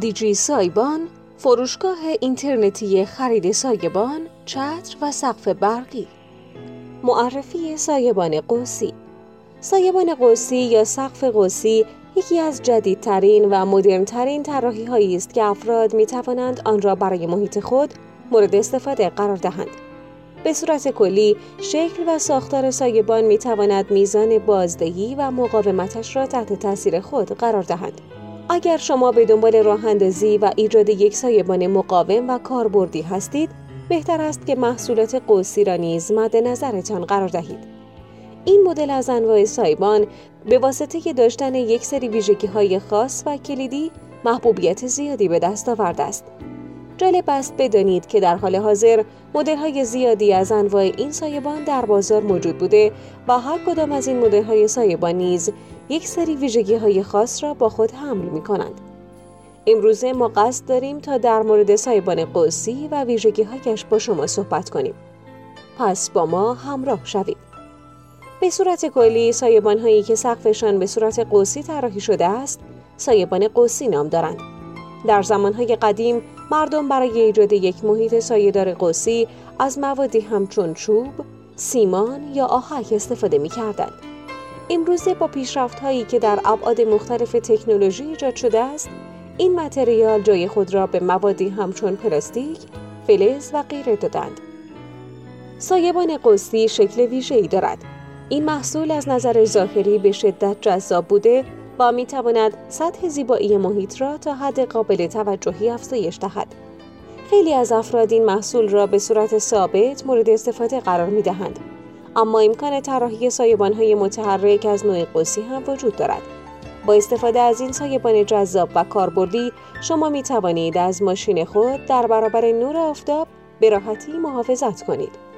دیجی سایبان فروشگاه اینترنتی خرید سایبان، چتر و سقف برقی معرفی سایبان قوسی سایبان قوسی یا سقف قوسی یکی از جدیدترین و مدرنترین طراحی هایی است که افراد می توانند آن را برای محیط خود مورد استفاده قرار دهند. به صورت کلی شکل و ساختار سایبان می تواند میزان بازدهی و مقاومتش را تحت تاثیر خود قرار دهند. اگر شما به دنبال راه اندازی و ایجاد یک سایبان مقاوم و کاربردی هستید، بهتر است که محصولات قوسی را نیز مد نظرتان قرار دهید. این مدل از انواع سایبان به واسطه داشتن یک سری ویژگی های خاص و کلیدی محبوبیت زیادی به دست آورده است. جالب است بدانید که در حال حاضر مدل های زیادی از انواع این سایبان در بازار موجود بوده و هر کدام از این مدل های سایبان نیز یک سری ویژگی های خاص را با خود حمل می کنند. امروزه ما قصد داریم تا در مورد سایبان قوسی و ویژگی هایش با شما صحبت کنیم. پس با ما همراه شوید. به صورت کلی سایبان هایی که سقفشان به صورت قوسی طراحی شده است سایبان قوسی نام دارند در زمانهای قدیم مردم برای ایجاد یک محیط سایهدار قوسی از موادی همچون چوب، سیمان یا آهک استفاده می کردند. امروزه با پیشرفت هایی که در ابعاد مختلف تکنولوژی ایجاد شده است، این متریال جای خود را به موادی همچون پلاستیک، فلز و غیره دادند. سایبان قوسی شکل ویژه‌ای دارد این محصول از نظر ظاهری به شدت جذاب بوده و می تواند سطح زیبایی محیط را تا حد قابل توجهی افزایش دهد. خیلی از افراد این محصول را به صورت ثابت مورد استفاده قرار می دهند. اما امکان طراحی های متحرک از نوع قوسی هم وجود دارد. با استفاده از این سایبان جذاب و کاربردی شما می توانید از ماشین خود در برابر نور آفتاب به راحتی محافظت کنید.